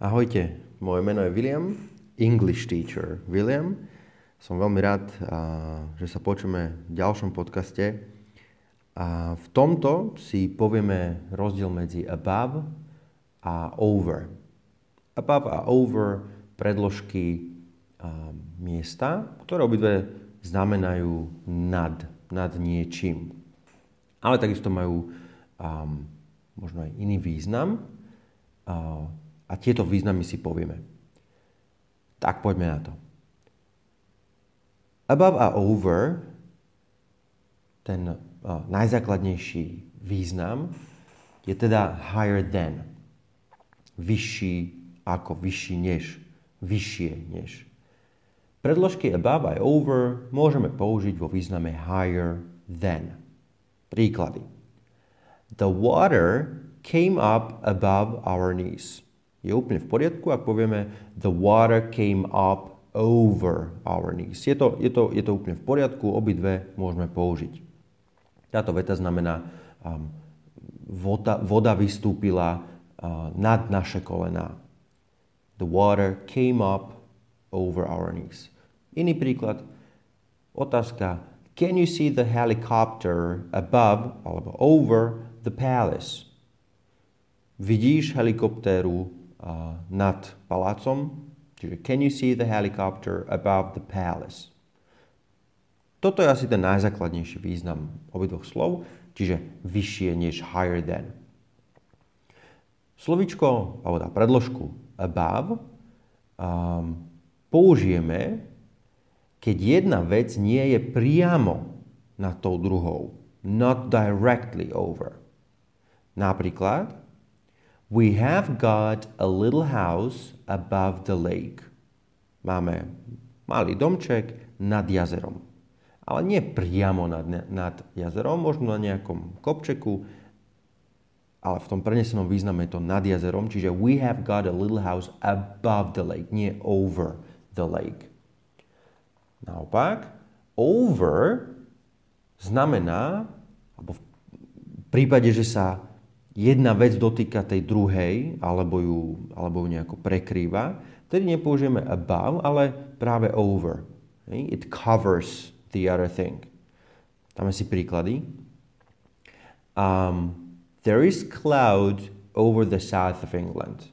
Ahojte, moje meno je William, English teacher William. Som veľmi rád, že sa počujeme v ďalšom podcaste. A v tomto si povieme rozdiel medzi above a over. Above a over predložky miesta, ktoré obidve znamenajú nad, nad niečím. Ale takisto majú um, možno aj iný význam. Uh, a tieto významy si povieme. Tak poďme na to. Above a over, ten uh, najzákladnejší význam, je teda higher than. Vyšší ako, vyšší než, vyššie než. Predložky above a over môžeme použiť vo význame higher than. Príklady. The water came up above our knees je úplne v poriadku, ak povieme the water came up over our knees. Je to, je to, je to úplne v poriadku, obidve môžeme použiť. Táto veta znamená um, voda, voda vystúpila uh, nad naše kolená. The water came up over our knees. Iný príklad, otázka, can you see the helicopter above alebo over the palace? Vidíš helikoptéru nad palácom. Čiže can you see the helicopter above the palace? Toto je asi ten najzákladnejší význam obidvoch slov, čiže vyššie než higher than. Slovičko, alebo tá predložku above um, použijeme, keď jedna vec nie je priamo nad tou druhou. Not directly over. Napríklad, We have got a little house above the lake. Máme malý domček nad jazerom. Ale nie priamo nad, nad jazerom, možno na nejakom kopčeku, ale v tom prenesenom význame je to nad jazerom, čiže we have got a little house above the lake, nie over the lake. Naopak, over znamená, alebo v prípade, že sa jedna vec dotýka tej druhej, alebo ju, alebo ju nejako prekrýva, tedy nepoužijeme above, ale práve over. It covers the other thing. Dáme si príklady. Um, there is cloud over the south of England.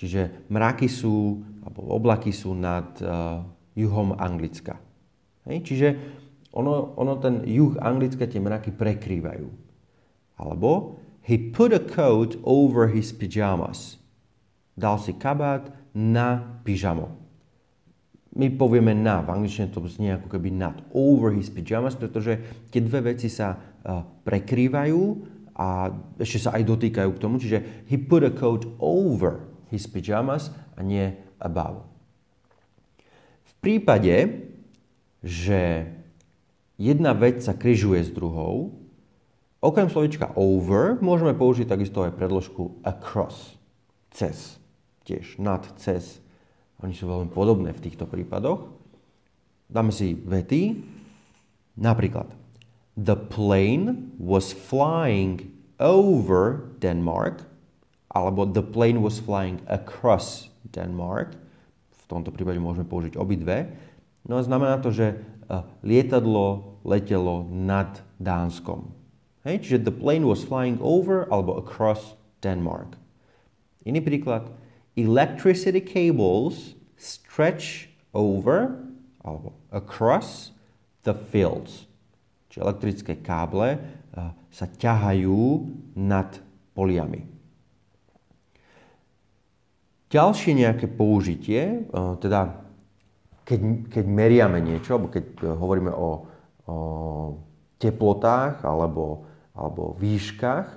Čiže mraky sú, alebo oblaky sú nad uh, juhom Anglicka. Hej? Čiže ono, ono ten juh Anglicka tie mraky prekrývajú. Alebo He put a coat over his pajamas. Dal si kabát na pyžamo. My povieme na, v angličtine to znie ako keby nad, over his pajamas, pretože tie dve veci sa uh, prekrývajú a ešte sa aj dotýkajú k tomu, čiže he put a coat over his pajamas a nie above. V prípade, že jedna vec sa kryžuje s druhou, Okrem slovička over môžeme použiť takisto aj predložku across, cez, tiež nad, cez. Oni sú veľmi podobné v týchto prípadoch. Dáme si vety. Napríklad, the plane was flying over Denmark, alebo the plane was flying across Denmark. V tomto prípade môžeme použiť obidve. No a znamená to, že eh, lietadlo letelo nad Dánskom. Hej? Čiže the plane was flying over alebo across Denmark. Iný príklad. Electricity cables stretch over alebo across the fields. Čiže elektrické káble uh, sa ťahajú nad poliami. Ďalšie nejaké použitie, uh, teda keď, keď meriame niečo, alebo keď uh, hovoríme o, o teplotách alebo alebo výškach,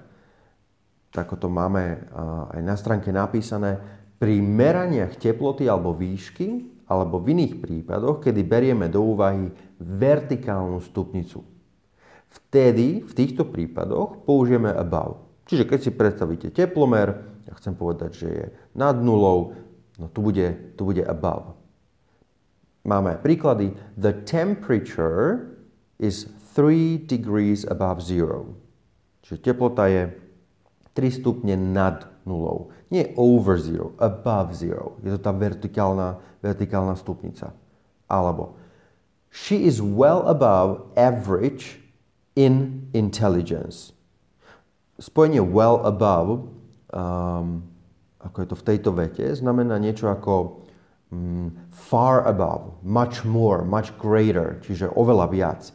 tak to máme aj na stránke napísané, pri meraniach teploty alebo výšky, alebo v iných prípadoch, kedy berieme do úvahy vertikálnu stupnicu. Vtedy, v týchto prípadoch, použijeme above. Čiže keď si predstavíte teplomer, ja chcem povedať, že je nad nulou, no tu bude, tu bude above. Máme príklady. The temperature is 3 degrees above zero. Čiže teplota je 3 stupne nad nulou. Nie over zero, above zero. Je to tá vertikálna, vertikálna stupnica. Alebo She is well above average in intelligence. Spojenie well above, um, ako je to v tejto vete, znamená niečo ako um, far above, much more, much greater, čiže oveľa viac.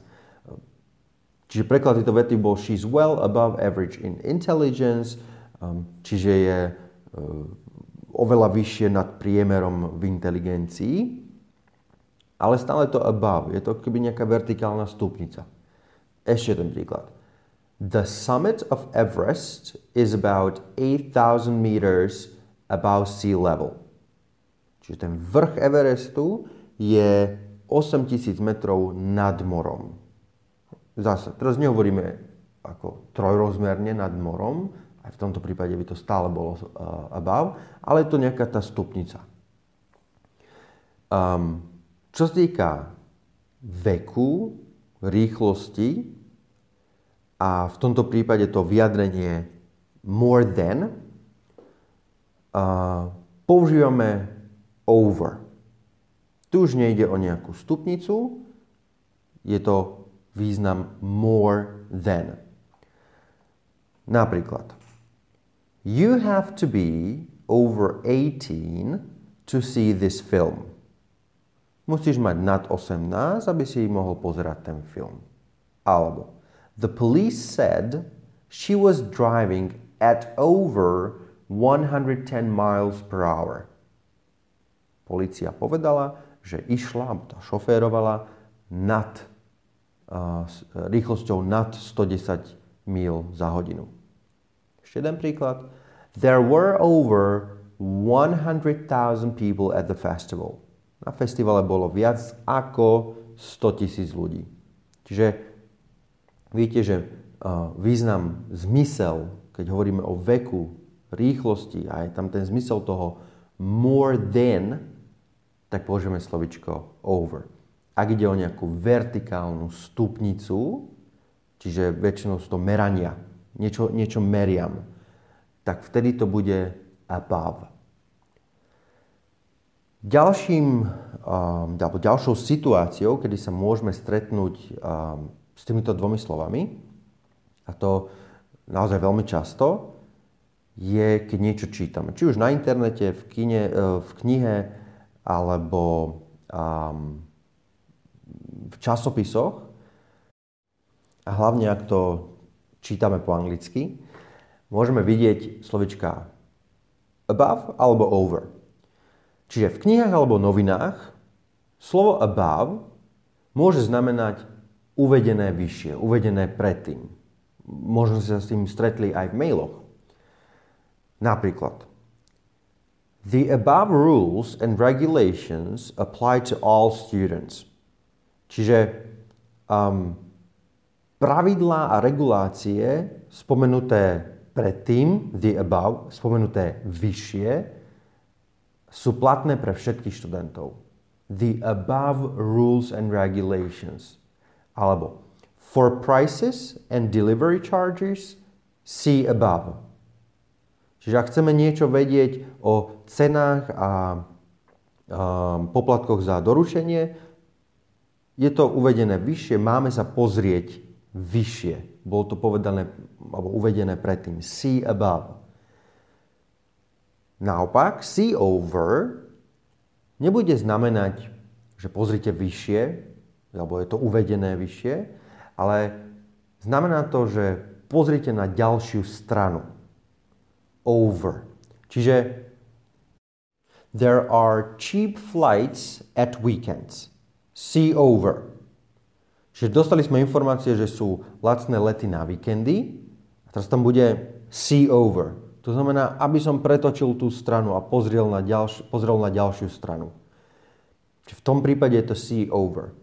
Čiže preklad tejto vety bol she's well above average in intelligence, um, čiže je uh, oveľa vyššie nad priemerom v inteligencii ale stále to above, je to keby nejaká vertikálna stupnica. Ešte ten príklad. The summit of Everest is about 8,000 meters above sea level. Čiže ten vrch Everestu je 8000 metrov nad morom. Zase, teraz nehovoríme ako trojrozmerne nad morom, aj v tomto prípade by to stále bolo uh, above, ale je to nejaká tá stupnica. Um, čo sa týka veku, rýchlosti a v tomto prípade to vyjadrenie more than, uh, používame over. Tu už nejde o nejakú stupnicu, je to význam more than. Napríklad, you have to be over 18 to see this film musíš mať nad 18, aby si mohol pozerať ten film. Alebo The police said she was driving at over 110 miles per hour. Polícia povedala, že išla, alebo šoférovala nad rýchlosťou nad 110 mil za hodinu. Ešte jeden príklad. There were over 100,000 people at the festival. Na festivale bolo viac ako 100 tisíc ľudí. Čiže vidíte, že význam, zmysel, keď hovoríme o veku, rýchlosti a je tam ten zmysel toho more than, tak použijeme slovičko over. Ak ide o nejakú vertikálnu stupnicu, čiže väčšinou sú to merania, niečo, niečo meriam, tak vtedy to bude above. Ďalším, um, alebo ďalšou situáciou, kedy sa môžeme stretnúť um, s týmito dvomi slovami, a to naozaj veľmi často, je, keď niečo čítame. Či už na internete, v, kine, e, v knihe, alebo um, v časopisoch. A hlavne, ak to čítame po anglicky, môžeme vidieť slovička above alebo over. Čiže v knihách alebo novinách slovo above môže znamenať uvedené vyššie, uvedené predtým. Možno sa s tým stretli aj v mailoch. Napríklad, The above rules and regulations apply to all students. Čiže um, pravidlá a regulácie spomenuté predtým, the above, spomenuté vyššie, sú platné pre všetkých študentov. The above rules and regulations. Alebo for prices and delivery charges, see above. Čiže ak chceme niečo vedieť o cenách a um, poplatkoch za doručenie, je to uvedené vyššie, máme sa pozrieť vyššie. Bolo to povedané alebo uvedené predtým. See above. Naopak, see over nebude znamenať, že pozrite vyššie, alebo je to uvedené vyššie, ale znamená to, že pozrite na ďalšiu stranu. Over. Čiže there are cheap flights at weekends. See over. Čiže dostali sme informácie, že sú lacné lety na víkendy a teraz tam bude see over to znamená, aby som pretočil tú stranu a pozrel na, ďalš- pozrel na ďalšiu stranu. Čiže v tom prípade je to see over.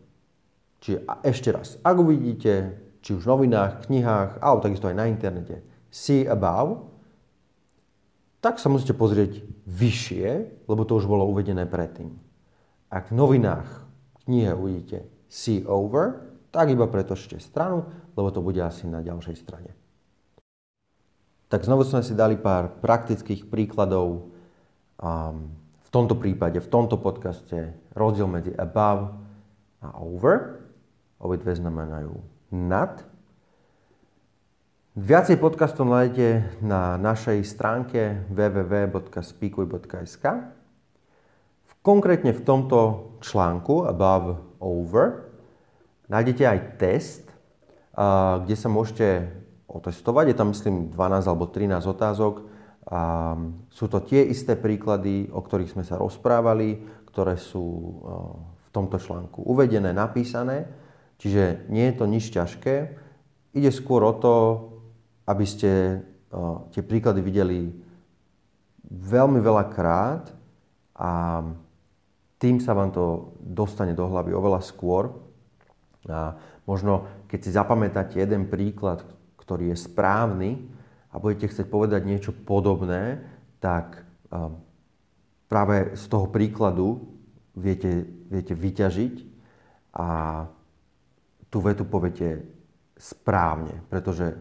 Čiže ešte raz, ak uvidíte, či už v novinách, knihách, alebo takisto aj na internete, see above, tak sa musíte pozrieť vyššie, lebo to už bolo uvedené predtým. Ak v novinách, knihe uvidíte see over, tak iba pretočte stranu, lebo to bude asi na ďalšej strane. Tak znovu sme si dali pár praktických príkladov. Um, v tomto prípade, v tomto podcaste rozdiel medzi above a over. Obidve znamenajú nad. Viacej podcastov nájdete na našej stránke www.speakuj.sk. Konkrétne v tomto článku above over nájdete aj test, kde sa môžete otestovať. Je tam, myslím, 12 alebo 13 otázok. Sú to tie isté príklady, o ktorých sme sa rozprávali, ktoré sú v tomto článku uvedené, napísané. Čiže nie je to nič ťažké. Ide skôr o to, aby ste tie príklady videli veľmi veľa krát a tým sa vám to dostane do hlavy oveľa skôr. A možno keď si zapamätáte jeden príklad, ktorý je správny a budete chcieť povedať niečo podobné, tak práve z toho príkladu viete, viete vyťažiť a tú vetu poviete správne, pretože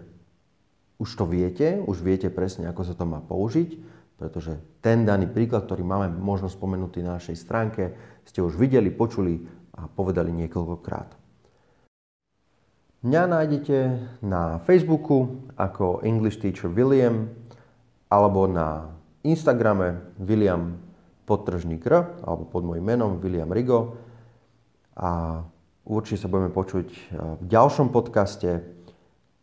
už to viete, už viete presne, ako sa to má použiť, pretože ten daný príklad, ktorý máme možno spomenutý na našej stránke, ste už videli, počuli a povedali niekoľkokrát. Mňa nájdete na Facebooku ako English Teacher William alebo na Instagrame William podtržník R alebo pod môjim menom William Rigo a určite sa budeme počuť eh, v ďalšom podcaste.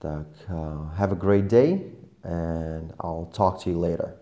Tak uh, have a great day and I'll talk to you later.